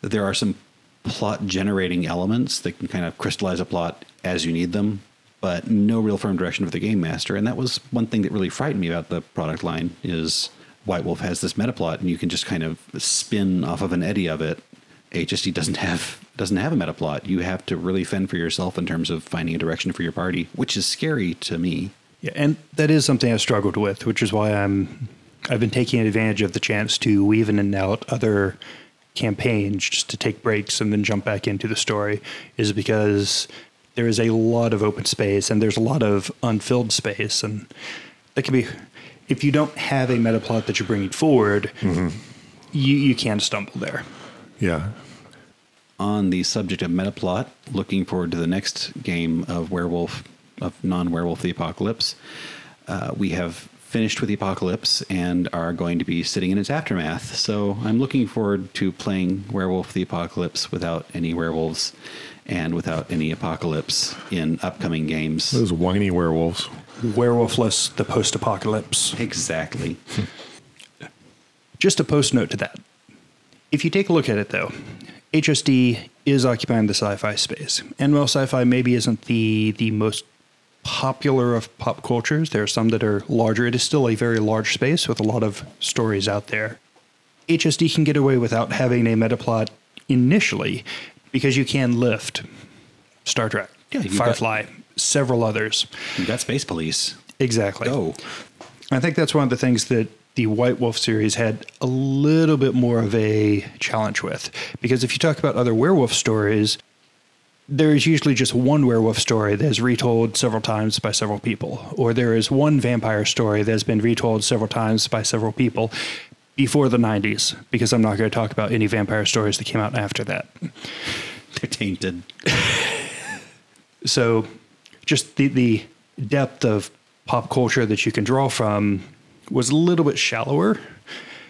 There are some plot generating elements that can kind of crystallize a plot as you need them, but no real firm direction for the game master. And that was one thing that really frightened me about the product line is White Wolf has this meta plot and you can just kind of spin off of an eddy of it. HSD doesn't have doesn't have a meta plot. You have to really fend for yourself in terms of finding a direction for your party, which is scary to me. Yeah, and that is something I've struggled with, which is why I'm I've been taking advantage of the chance to weave in and out other campaigns just to take breaks and then jump back into the story is because there is a lot of open space and there's a lot of unfilled space and that can be if you don't have a meta plot that you're bringing forward mm-hmm. you you can stumble there Yeah. on the subject of metaplot, looking forward to the next game of Werewolf, of non Werewolf the Apocalypse. Uh, we have finished with the Apocalypse and are going to be sitting in its aftermath. So I'm looking forward to playing Werewolf the Apocalypse without any werewolves and without any apocalypse in upcoming games. Those whiny werewolves. werewolfless the post-apocalypse Exactly. [laughs] Just a post note to that. If you take a look at it, though, HSD is occupying the sci-fi space, and while sci-fi maybe isn't the the most popular of pop cultures, there are some that are larger. It is still a very large space with a lot of stories out there. HSD can get away without having a metaplot initially because you can lift Star Trek, Yeah, you've got- Firefly, several others. You've got Space Police. Exactly. Go. I think that's one of the things that the White Wolf series had a little bit more of a challenge with. Because if you talk about other werewolf stories, there is usually just one werewolf story that is retold several times by several people, or there is one vampire story that has been retold several times by several people before the 90s, because I'm not going to talk about any vampire stories that came out after that. They're tainted. [laughs] so just the the depth of pop culture that you can draw from was a little bit shallower.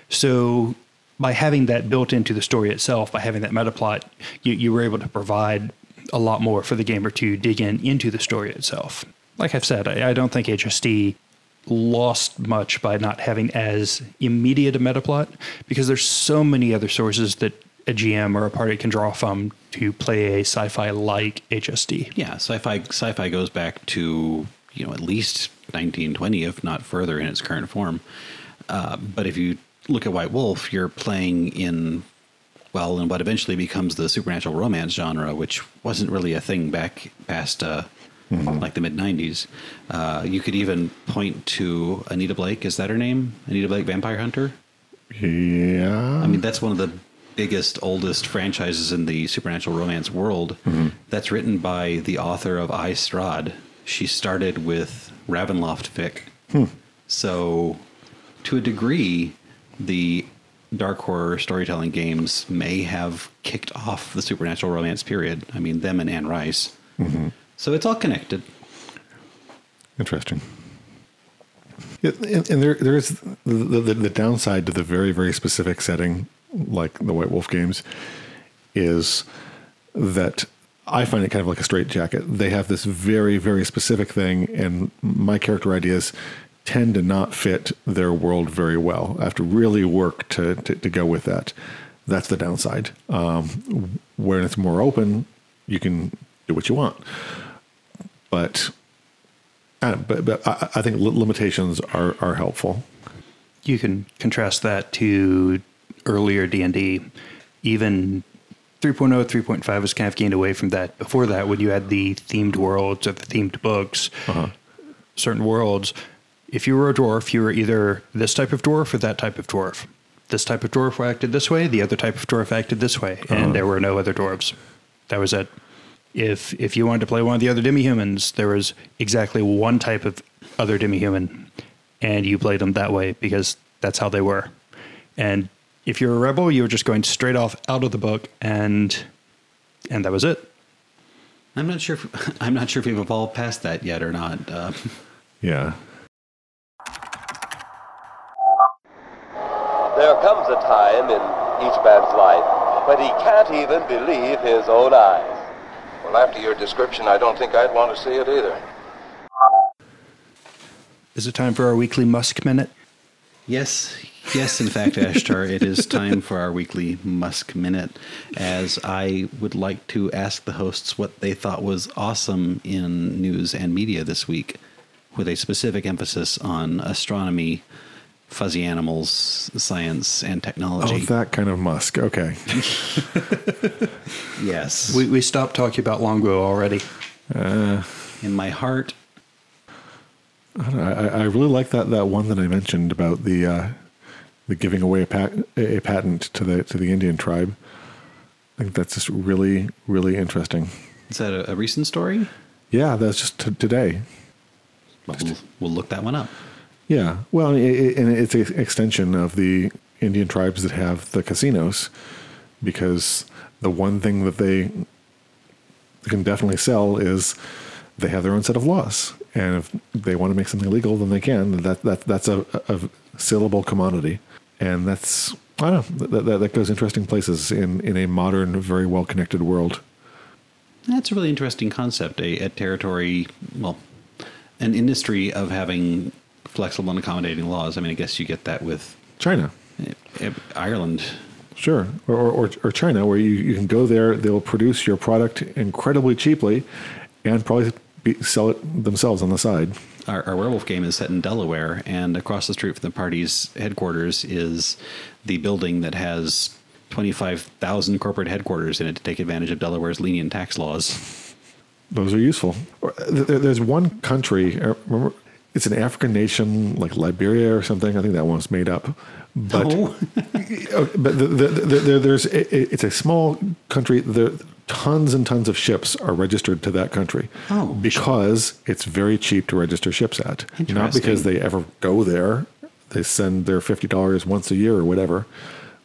So by having that built into the story itself, by having that meta plot, you, you were able to provide a lot more for the gamer to dig in into the story itself. Like I've said, I, I don't think HSD lost much by not having as immediate a meta plot because there's so many other sources that a GM or a party can draw from to play a sci-fi like HSD. Yeah, sci-fi sci-fi goes back to you know at least 1920, if not further, in its current form. Uh, but if you look at White Wolf, you're playing in well in what eventually becomes the supernatural romance genre, which wasn't really a thing back past uh, like the mid 90s. Uh, you could even point to Anita Blake. Is that her name? Anita Blake, Vampire Hunter. Yeah. I mean, that's one of the biggest, oldest franchises in the supernatural romance world. That's written by the author of I Strahd. She started with Ravenloft fic. Hmm. So, to a degree, the dark horror storytelling games may have kicked off the supernatural romance period. I mean, them and Anne Rice. Mm-hmm. So it's all connected. Interesting. And, and there, there is the, the, the downside to the very, very specific setting, like the White Wolf games, is that I find it kind of like a straitjacket. They have this very, very specific thing, and my character ideas tend to not fit their world very well. I have to really work to, to, to go with that. That's the downside. Um, where it's more open, you can do what you want. But uh, but, but I, I think limitations are, are helpful. You can contrast that to earlier D&D. Even 3.0, 3.5 was kind of gained away from that. Before that, when you had the themed worlds or the themed books, uh-huh. certain worlds, if you were a dwarf, you were either this type of dwarf or that type of dwarf. This type of dwarf acted this way, the other type of dwarf acted this way, and uh-huh. there were no other dwarves. That was it. If if you wanted to play one of the other demi-humans, there was exactly one type of other demi-human, and you played them that way because that's how they were. And if you're a rebel, you were just going straight off out of the book, and and that was it. I'm not sure. If, [laughs] I'm not sure if we've evolved past that yet or not. Uh, Yeah. There comes a time in each man's life when he can't even believe his own eyes. Well, after your description, I don't think I'd want to see it either. Is it time for our weekly Musk minute? Yes, yes, in fact, Ashtar, it is time for our weekly Musk Minute, as I would like to ask the hosts what they thought was awesome in news and media this week, with a specific emphasis on astronomy, fuzzy animals, science, and Oh, technology. that kind of Musk. Okay. [laughs] yes. We, we stopped talking about Longbow already. in my heart, I, don't know, I, I really like that, that one that I mentioned about the uh, the giving away a, pat, a patent to the to the Indian tribe. I think that's just really really interesting. is that a, a recent story? Yeah, that's just t- today. Well, we'll, we'll look that one up. Yeah, well, it, it, and it's an extension of the Indian tribes that have the casinos, because the one thing that they can definitely sell is they have their own set of laws, and if they want to make something legal, then they can. That that that's a, a saleable commodity, and that's I don't know that, that that goes interesting places in in a modern, very well connected world. That's a really interesting concept. A, a territory, well, an industry of having flexible and accommodating laws. I mean, I guess you get that with China, eh, eh, Ireland. Sure, or, or, or China, where you, you can go there, they'll produce your product incredibly cheaply and probably be, sell it themselves on the side. Our, our werewolf game is set in Delaware, and across the street from the party's headquarters is the building that has 25,000 corporate headquarters in it to take advantage of Delaware's lenient tax laws. Those are useful. There's one country, uh, remember, it's an African nation like Liberia or something. I think that one's made up. But, Oh. [laughs] But the, the, the, the, there's it, it's a small country. There, tons and tons of ships are registered to that country Oh. because it's very cheap to register ships at. Not because they ever go there. They send their fifty dollars once a year or whatever,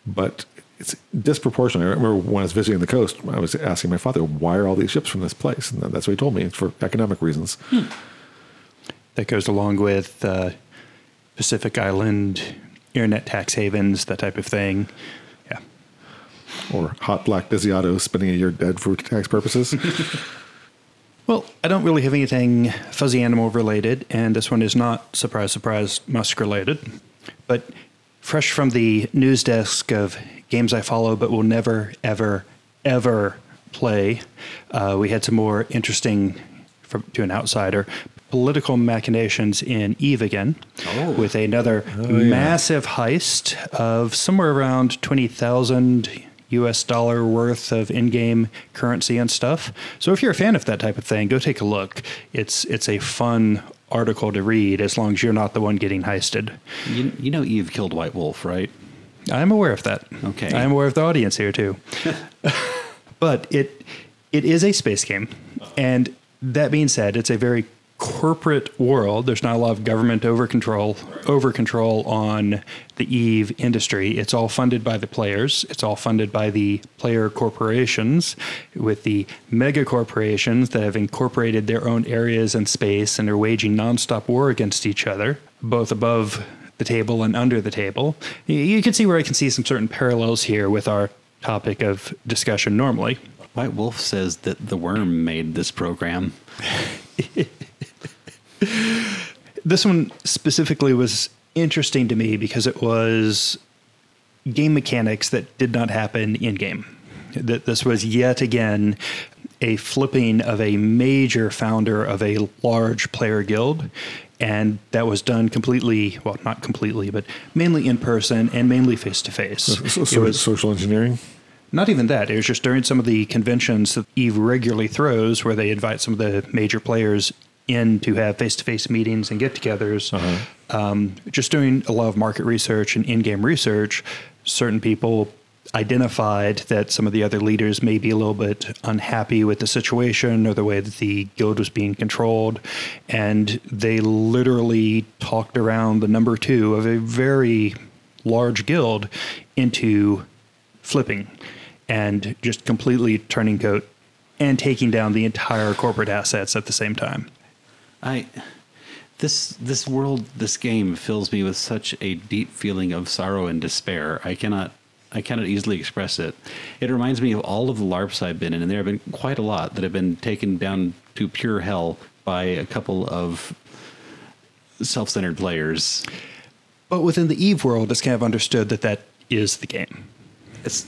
but it's disproportionate. I remember when I was visiting the coast, I was asking my father, "Why are all these ships from this place?" And that's what he told me. It's for economic reasons. That goes along with uh, Pacific Island internet tax havens, that type of thing. Or Hotblack Desiato spinning a year dead for tax purposes. [laughs] Well, I don't really have anything fuzzy animal related, and this one is not surprise, surprise, musk related. But fresh from the news desk of games I follow but will never, ever, ever play, uh, we had some more interesting, from, to an outsider, political machinations in Eve again, with another massive heist of somewhere around 20,000 US dollar worth of in-game currency and stuff. So if you're a fan of that type of thing, go take a look. It's it's a fun article to read as long as you're not the one getting heisted. You, you know Eve killed White Wolf, right? I'm aware of that. Okay. I'm aware of the audience here too. [laughs] but it it is a space game. And that being said, it's a very corporate world. There's not a lot of government over control over control on the Eve industry. It's all funded by the players. It's all funded by the player corporations with the mega corporations that have incorporated their own areas and space and are waging nonstop war against each other, both above the table and under the table. You- You can see where I can see some certain parallels here with our topic of discussion normally. White Wolf says that the worm made this program. [laughs] [laughs] This one specifically was interesting to me because it was game mechanics that did not happen in game. That this was yet again a flipping of a major founder of a large player guild. And that was done completely, well, not completely, but mainly in person and mainly face to face. so, It was social engineering. not even that. It was just during some of the conventions that Eve regularly throws, where they invite some of the major players in to have face to face meetings and get togethers. Um, just doing a lot of market research and in game research, certain people identified that some of the other leaders may be a little bit unhappy with the situation or the way that the guild was being controlled. And they literally talked around the number two of a very large guild into flipping and just completely turning coat and taking down the entire corporate assets at the same time. I this this world this game fills me with such a deep feeling of sorrow and despair. I cannot I cannot easily express it. It reminds me of all of the LARPs I've been in, and there have been quite a lot that have been taken down to pure hell by a couple of self-centered players. But within the Eve world, it's kind of understood that that is the game, It's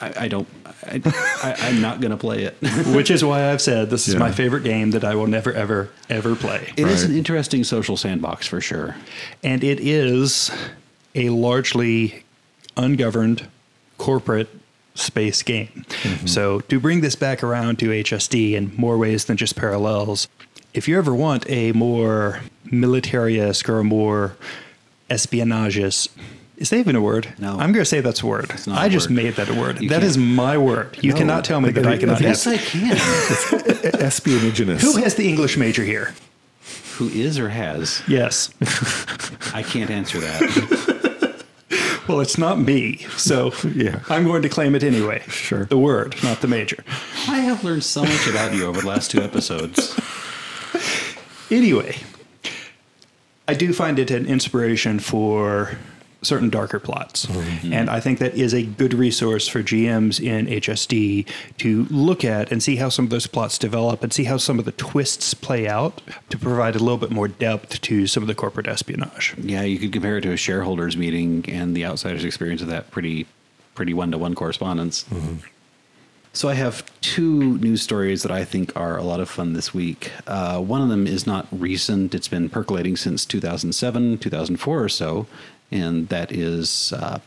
I, I don't I, I, I'm not going to play it. [laughs] which is why I've said this is Yeah. my favorite game that I will never, ever, ever play. It is Right. an interesting social sandbox for sure. and it is a largely ungoverned corporate space game. Mm-hmm. So to bring this back around to HSD in more ways than just parallels, if you ever want a more military-esque or a more espionage is that even a word? No. I'm going to say that's a word. not I a just word. made that a word. You That is can't. my word. You No, cannot tell me I that think- I cannot I Yes. I can. [laughs] Espionaginous. Who has the English major here? Who is or has? Yes. I can't answer that. [laughs] Well, it's not me, so Yeah. I'm going to claim it anyway. Sure. The word, not the major. I have learned so much about you over the last two episodes. Anyway, I do find it an inspiration for certain darker plots. Mm-hmm. Mm-hmm. And I think that is a good resource for GMs in HSD to look at and see how some of those plots develop and see how some of the twists play out to provide a little bit more depth to some of the corporate espionage. Yeah, you could compare it to a shareholders meeting and the outsiders' experience of that pretty, pretty one-to-one correspondence. Mm-hmm. So I have two news stories that I think are a lot of fun this week. Uh, one of them is not recent; it's been percolating since 2007, 2004 or so, and that is, uh,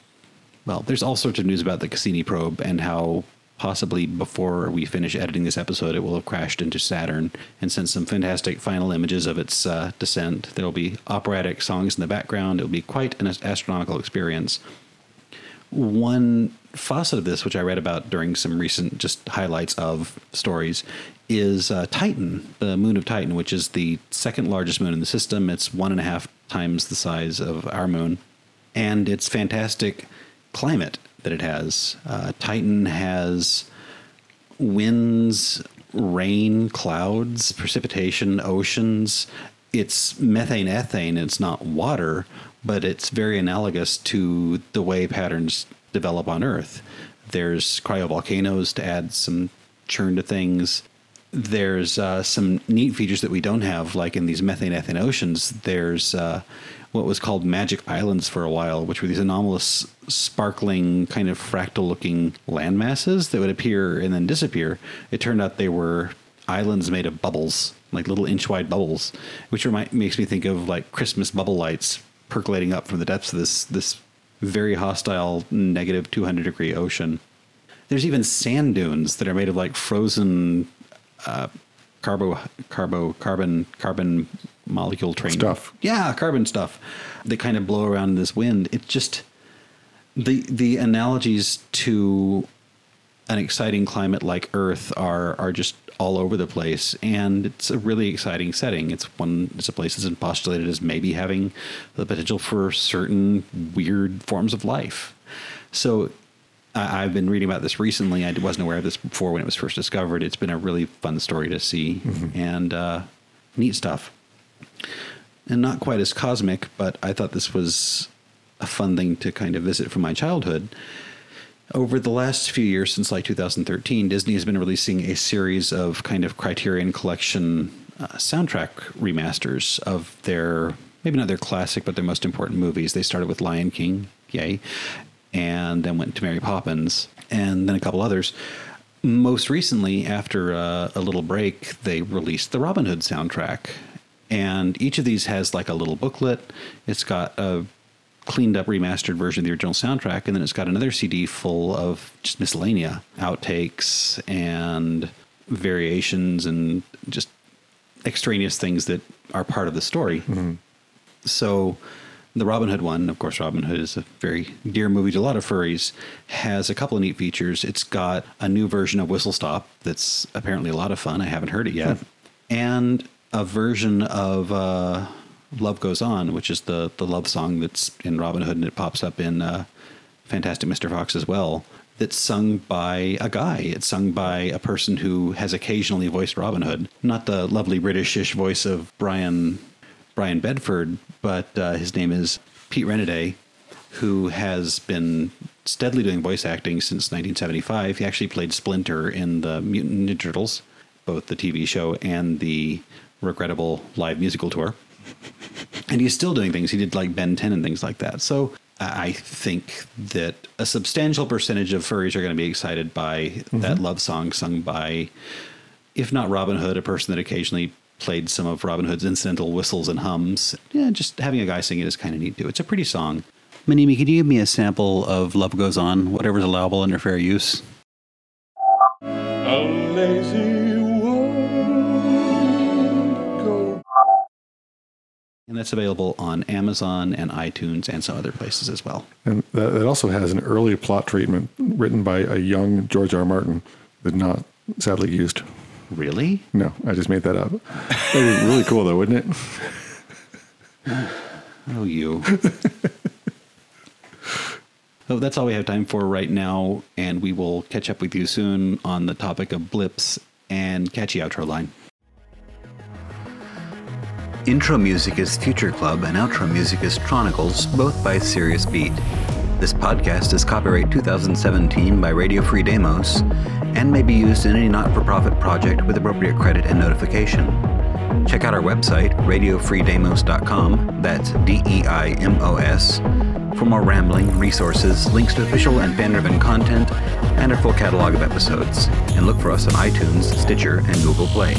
well, there's all sorts of news about the Cassini probe and how possibly before we finish editing this episode, it will have crashed into Saturn and sent some fantastic final images of its uh, descent. There will be operatic songs in the background. It will be quite an astronomical experience one facet of this, which I read about during some recent just highlights of stories, is uh, Titan, the moon of Titan, which is the second largest moon in the system. It's one and a half times the size of our moon, and its fantastic climate that it has. Uh, Titan has winds, rain, clouds, precipitation, oceans. It's methane, ethane. It's not water, but it's very analogous to the way patterns develop on Earth. There's cryovolcanoes to add some churn to things. There's uh, some neat features that we don't have, like in these methane ethane oceans. There's uh, what was called magic islands for a while, which were these anomalous, sparkling, kind of fractal looking land masses that would appear and then disappear. It turned out they were islands made of bubbles, like little inch wide bubbles, which remind, makes me think of like Christmas bubble lights percolating up from the depths of this, this very hostile negative 200 degree ocean. There's even sand dunes that are made of like frozen uh, carbo, carbo, carbon, carbon molecule train Stuff. Yeah, carbon stuff. They kind of blow around in this wind. It just the the analogies to an exciting climate like Earth are are just all over the place, and it's a really exciting setting. It's one. It's a place that's been postulated as maybe having the potential for certain weird forms of life. So I, I've been reading about this recently. I wasn't aware of this before when it was first discovered. It's been a really fun story to see and uh, neat stuff. And not quite as cosmic, but I thought this was a fun thing to kind of visit from my childhood. Over the last few years, since like 2013, Disney has been releasing a series of kind of Criterion Collection uh, soundtrack remasters of their, maybe not their classic, but their most important movies. They started with Lion King, yay, and then went to Mary Poppins, and then a couple others. Most recently, after uh, a little break, they released the Robin Hood soundtrack. And each of these has like a little booklet. It's got a cleaned up remastered version of the original soundtrack and then it's got another cd full of just miscellanea outtakes and variations and just extraneous things that are part of the story. Mm-hmm. So the robin hood one of course robin hood is a very dear movie to a lot of furries has a couple of neat features. It's got a new version of whistle stop that's apparently a lot of fun. I haven't heard it yet. Hmm. And a version of uh, Love Goes On, which is the, the love song that's in Robin Hood and it pops up in uh, Fantastic Mr. Fox as well. That's sung by a guy. It's sung by a person who has occasionally voiced Robin Hood. Not the lovely Britishish voice of Brian Brian Bedford, but uh, his name is Pete Renaday, who has been steadily doing voice acting since 1975. He actually played Splinter in the Mutant Ninja Turtles, both the TV show and the regrettable live musical tour. And he's still doing things. He did like Ben 10 and things like that. So I think that a substantial percentage of furries are going to be excited by that mm-hmm. love song sung by, if not Robin Hood, a person that occasionally played some of Robin Hood's incidental whistles and hums. Yeah, just having a guy sing it is kind of neat too. It's a pretty song. Manimi, could you give me a sample of Love Goes On, whatever's allowable under fair use? And that's available on Amazon and iTunes and some other places as well. And that, that also has an early plot treatment written by a young George R. R. Martin, but not sadly used. Really? No, I just made that up. That'd be really cool, though, wouldn't it? [sighs] Oh, you. so [laughs] oh, that's all we have time for right now, and we will catch up with you soon on the topic of blips and catchy outro line. Intro music is Future Club, and outro music is Tronicles, both by Sirius Beat. This podcast is copyright 2017 by Radio Free Deimos and may be used in any not for profit project with appropriate credit and notification. Check out our website, radiofreedeimos.com, that's D E I M O S, for more rambling, resources, links to official and fan driven content, and a full catalog of episodes. And look for us on iTunes, Stitcher, and Google Play.